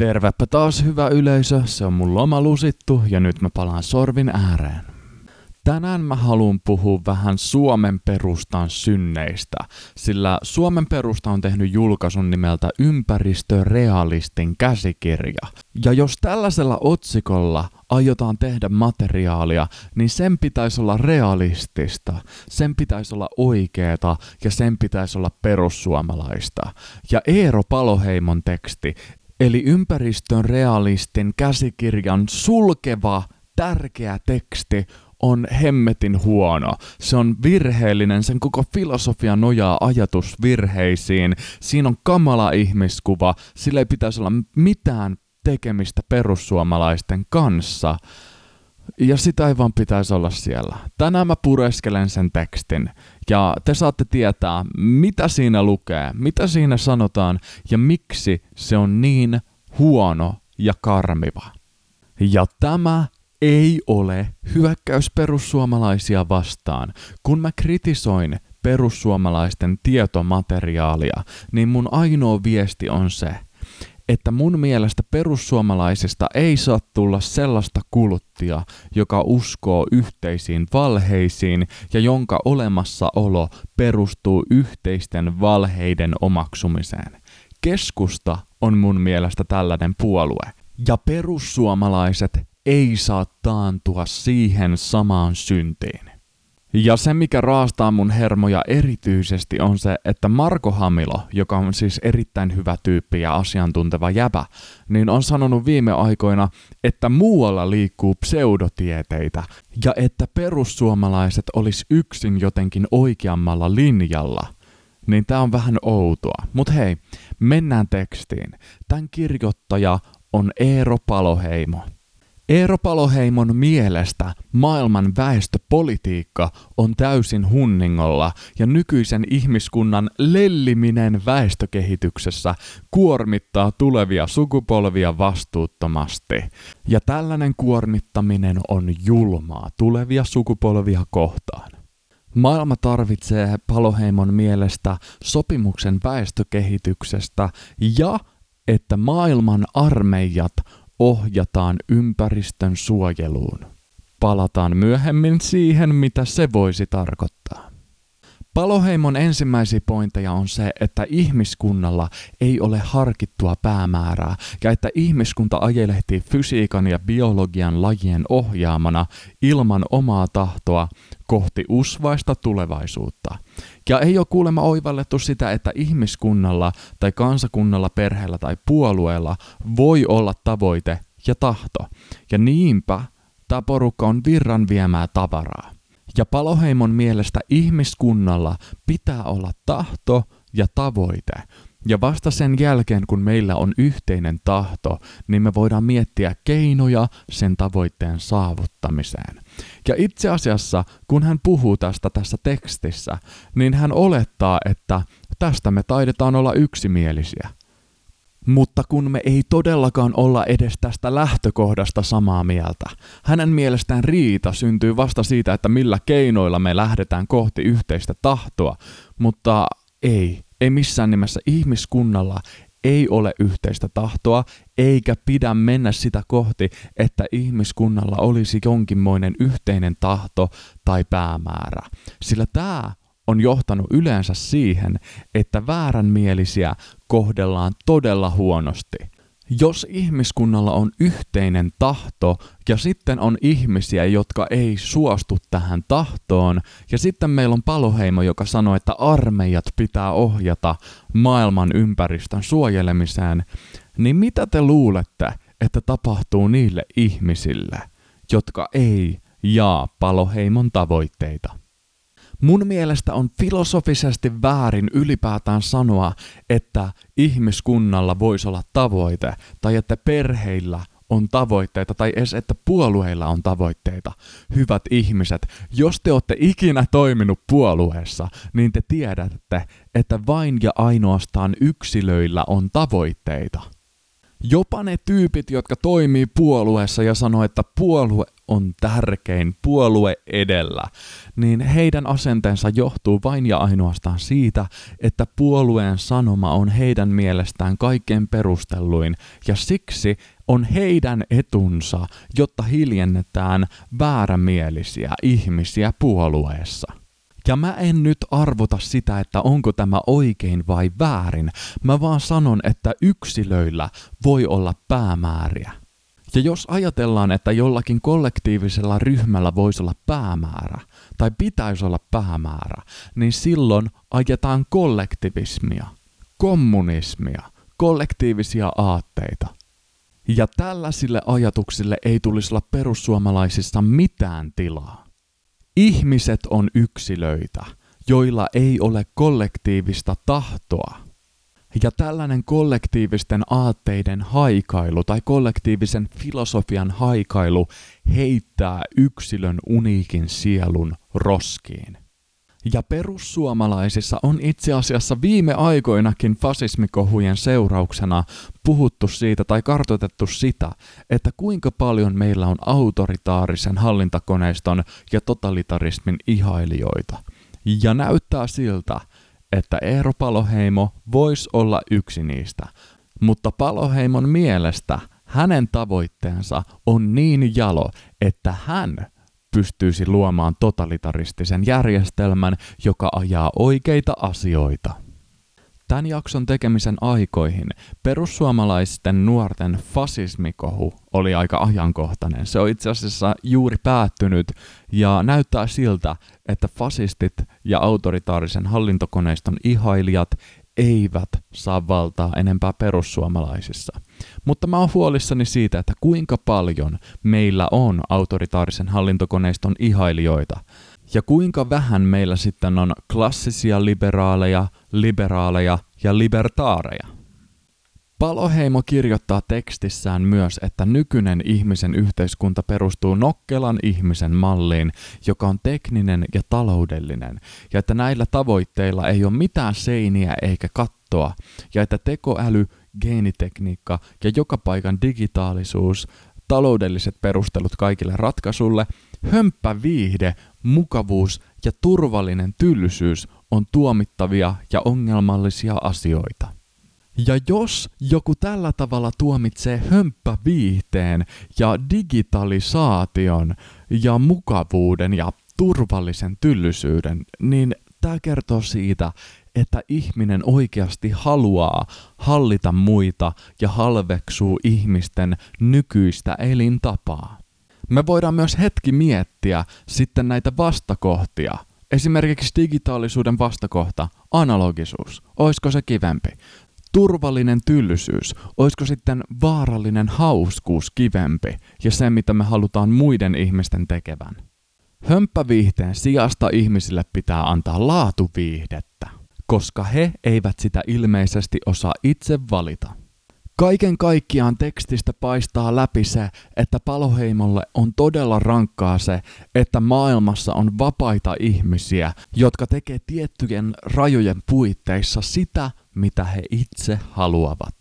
Tervepä taas hyvä yleisö, se on mun loma lusittu ja nyt mä palaan sorvin ääreen. Tänään mä haluan puhua vähän Suomen perustan synneistä, sillä Suomen perusta on tehnyt julkaisun nimeltä Ympäristörealistin käsikirja. Ja jos tällaisella otsikolla aiotaan tehdä materiaalia, niin sen pitäisi olla realistista, sen pitäisi olla oikeeta ja sen pitäisi olla perussuomalaista. Ja Eero Paloheimon teksti, eli Ympäristön realistin käsikirjan sulkeva, tärkeä teksti on hemmetin huono. Se on virheellinen, sen koko filosofia nojaa ajatusvirheisiin. Siinä on kamala ihmiskuva, sillä ei pitäisi olla mitään tekemistä perussuomalaisten kanssa. Ja sitä ei vaan pitäisi olla siellä. Tänään mä pureskelen sen tekstin ja te saatte tietää, mitä siinä lukee, mitä siinä sanotaan ja miksi se on niin huono ja karmiva. Ja tämä ei ole hyökkäys perussuomalaisia vastaan. Kun mä kritisoin perussuomalaisten tietomateriaalia, niin mun ainoa viesti on se, että mun mielestä perussuomalaisista ei saa tulla sellaista kuluttia, joka uskoo yhteisiin valheisiin ja jonka olemassaolo perustuu yhteisten valheiden omaksumiseen. Keskusta on mun mielestä tällainen puolue. Ja perussuomalaiset ei saa taantua siihen samaan syntiin. Ja se, mikä raastaa mun hermoja erityisesti on se, että Marko Hamilo, joka on siis erittäin hyvä tyyppi ja asiantunteva jäbä, niin on sanonut viime aikoina, että muualla liikkuu pseudotieteitä ja että perussuomalaiset olisi yksin jotenkin oikeammalla linjalla. Niin tää on vähän outoa. Mut hei, mennään tekstiin. Tän kirjoittaja on Eero Paloheimo. Eero Paloheimon mielestä maailman väestöpolitiikka on täysin hunningolla ja nykyisen ihmiskunnan lelliminen väestökehityksessä kuormittaa tulevia sukupolvia vastuuttomasti. Ja tällainen kuormittaminen on julmaa tulevia sukupolvia kohtaan. Maailma tarvitsee Paloheimon mielestä sopimuksen väestökehityksestä ja että maailman armeijat ohjataan ympäristön suojeluun. Palataan myöhemmin siihen, mitä se voisi tarkoittaa. Paloheimon ensimmäisiä pointteja on se, että ihmiskunnalla ei ole harkittua päämäärää ja että ihmiskunta ajelehtii fysiikan ja biologian lajien ohjaamana ilman omaa tahtoa kohti usvaista tulevaisuutta. Ja ei ole kuulemma oivallettu sitä, että ihmiskunnalla tai kansakunnalla, perheellä tai puolueella voi olla tavoite ja tahto. Ja niinpä tämä porukka on virran viemää tavaraa. Ja Paloheimon mielestä ihmiskunnalla pitää olla tahto ja tavoite. Ja vasta sen jälkeen, kun meillä on yhteinen tahto, niin me voidaan miettiä keinoja sen tavoitteen saavuttamiseen. Ja itse asiassa, kun hän puhuu tästä tässä tekstissä, niin hän olettaa, että tästä me taidetaan olla yksimielisiä. Mutta kun me ei todellakaan olla edes tästä lähtökohdasta samaa mieltä. Hänen mielestään riita syntyy vasta siitä, että millä keinoilla me lähdetään kohti yhteistä tahtoa, mutta ei, ei missään nimessä ihmiskunnalla ei ole yhteistä tahtoa, eikä pidä mennä sitä kohti, että ihmiskunnalla olisi jonkinmoinen yhteinen tahto tai päämäärä. Sillä tämä on johtanut yleensä siihen, että vääränmielisiä kohdellaan todella huonosti. Jos ihmiskunnalla on yhteinen tahto ja sitten on ihmisiä, jotka ei suostu tähän tahtoon, ja sitten meillä on paloheimo, joka sanoo, että armeijat pitää ohjata maailman ympäristön suojelemiseen, niin mitä te luulette, että tapahtuu niille ihmisille, jotka ei jaa paloheimon tavoitteita? Mun mielestä on filosofisesti väärin ylipäätään sanoa, että ihmiskunnalla voisi olla tavoite, tai että perheillä on tavoitteita, tai edes että puolueilla on tavoitteita. Hyvät ihmiset, jos te olette ikinä toiminut puolueessa, niin te tiedätte, että vain ja ainoastaan yksilöillä on tavoitteita. Jopa ne tyypit, jotka toimii puolueessa ja sanoo, että puolue on tärkein puolue edellä, niin heidän asenteensa johtuu vain ja ainoastaan siitä, että puolueen sanoma on heidän mielestään kaikkein perustelluin, ja siksi on heidän etunsa, jotta hiljennetään väärämielisiä ihmisiä puolueessa. Ja mä en nyt arvota sitä, että onko tämä oikein vai väärin. Mä vaan sanon, että yksilöillä voi olla päämääriä. Ja jos ajatellaan, että jollakin kollektiivisella ryhmällä voisi olla päämäärä, tai pitäisi olla päämäärä, niin silloin ajetaan kollektivismia, kommunismia, kollektiivisia aatteita. Ja tällaisille ajatuksille ei tulisi olla perussuomalaisissa mitään tilaa. Ihmiset on yksilöitä, joilla ei ole kollektiivista tahtoa. Ja tällainen kollektiivisten aatteiden haikailu tai kollektiivisen filosofian haikailu heittää yksilön uniikin sielun roskiin. Ja perussuomalaisissa on itse asiassa viime aikoinakin fasismikohujen seurauksena puhuttu siitä tai kartoitettu sitä, että kuinka paljon meillä on autoritaarisen hallintakoneiston ja totalitarismin ihailijoita. Ja näyttää siltä, että Eero Paloheimo voisi olla yksi niistä. Mutta Paloheimon mielestä hänen tavoitteensa on niin jalo, että hän pystyisi luomaan totalitaristisen järjestelmän, joka ajaa oikeita asioita. Tämän jakson tekemisen aikoihin perussuomalaisten nuorten fasismikohu oli aika ajankohtainen. Se on itse asiassa juuri päättynyt ja näyttää siltä, että fasistit ja autoritaarisen hallintokoneiston ihailijat eivät saa valtaa enempää perussuomalaisissa. Mutta mä oon huolissani siitä, että kuinka paljon meillä on autoritaarisen hallintokoneiston ihailijoita, ja kuinka vähän meillä sitten on klassisia liberaaleja, liberaaleja ja libertaareja. Paloheimo kirjoittaa tekstissään myös, että nykyinen ihmisen yhteiskunta perustuu nokkelan ihmisen malliin, joka on tekninen ja taloudellinen, ja että näillä tavoitteilla ei ole mitään seiniä eikä kattoa, ja että tekoäly, geenitekniikka ja joka paikan digitaalisuus, taloudelliset perustelut kaikille ratkaisulle, hömppä viihde, mukavuus ja turvallinen tylsyys on tuomittavia ja ongelmallisia asioita. Ja jos joku tällä tavalla tuomitsee hömppäviihteen ja digitalisaation ja mukavuuden ja turvallisen tyllisyyden, niin tämä kertoo siitä, että ihminen oikeasti haluaa hallita muita ja halveksuu ihmisten nykyistä elintapaa. Me voidaan myös hetki miettiä sitten näitä vastakohtia. Esimerkiksi digitaalisuuden vastakohta, analogisuus. Oisko se kivempi? Turvallinen tyllysyys, olisiko sitten vaarallinen hauskuus kivempi ja se, mitä me halutaan muiden ihmisten tekevän? Hömppäviihteen sijasta ihmisille pitää antaa laatuviihdettä, koska he eivät sitä ilmeisesti osaa itse valita. Kaiken kaikkiaan tekstistä paistaa läpi se, että paloheimolle on todella rankkaa se, että maailmassa on vapaita ihmisiä, jotka tekee tiettyjen rajojen puitteissa sitä, mitä he itse haluavat.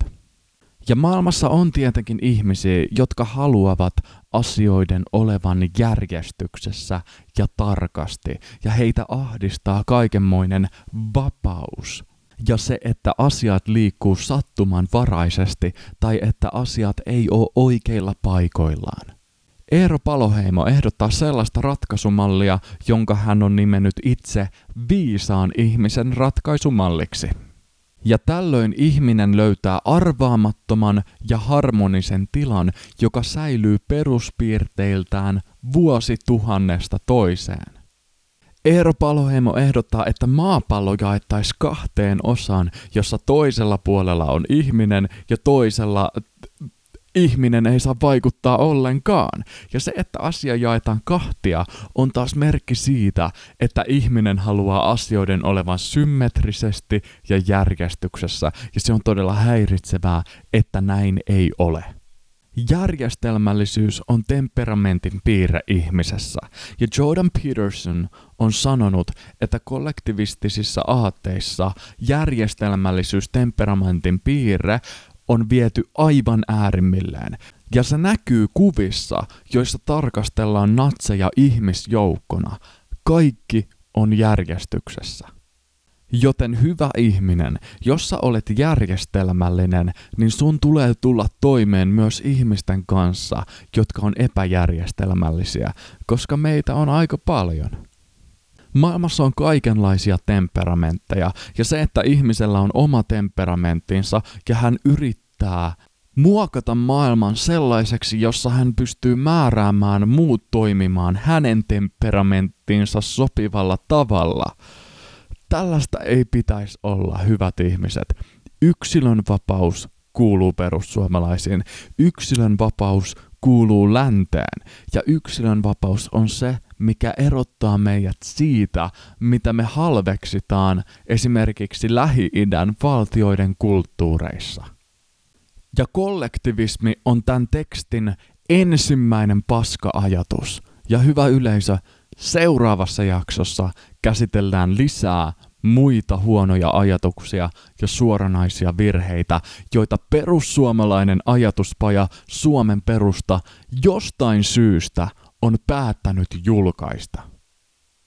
Ja maailmassa on tietenkin ihmisiä, jotka haluavat asioiden olevan järjestyksessä ja tarkasti, ja heitä ahdistaa kaikenmoinen vapaus ja se, että asiat liikkuu sattumanvaraisesti tai että asiat ei ole oikeilla paikoillaan. Eero Paloheimo ehdottaa sellaista ratkaisumallia, jonka hän on nimennyt itse viisaan ihmisen ratkaisumalliksi. Ja tällöin ihminen löytää arvaamattoman ja harmonisen tilan, joka säilyy peruspiirteiltään vuosituhannesta toiseen. Eero Paloheimo ehdottaa, että maapallo jaettaisiin kahteen osaan, jossa toisella puolella on ihminen ja toisella ihminen ei saa vaikuttaa ollenkaan. Ja se, että asia jaetaan kahtia, on taas merkki siitä, että ihminen haluaa asioiden olevan symmetrisesti ja järjestyksessä, ja se on todella häiritsevää, että näin ei ole. Järjestelmällisyys on temperamentin piirre ihmisessä, ja Jordan Peterson on sanonut, että kollektivistisissa aatteissa järjestelmällisyys temperamentin piirre on viety aivan äärimmilleen. Ja se näkyy kuvissa, joissa tarkastellaan natseja ihmisjoukkona. Kaikki on järjestyksessä. Joten hyvä ihminen, jos sä olet järjestelmällinen, niin sun tulee tulla toimeen myös ihmisten kanssa, jotka on epäjärjestelmällisiä, koska meitä on aika paljon. Maailmassa on kaikenlaisia temperamentteja, ja se, että ihmisellä on oma temperamenttinsa ja hän yrittää muokata maailman sellaiseksi, jossa hän pystyy määräämään muut toimimaan hänen temperamenttiinsa sopivalla tavalla – Tällaista ei pitäisi olla, hyvät ihmiset. Yksilön vapaus kuuluu perussuomalaisiin. Yksilön vapaus kuuluu länteen. Ja yksilön vapaus on se, mikä erottaa meidät siitä, mitä me halveksitaan esimerkiksi Lähi-idän valtioiden kulttuureissa. Ja kollektivismi on tämän tekstin ensimmäinen paska-ajatus. Ja hyvä yleisö, Seuraavassa jaksossa käsitellään lisää muita huonoja ajatuksia ja suoranaisia virheitä, joita perussuomalainen ajatuspaja Suomen perusta jostain syystä on päättänyt julkaista.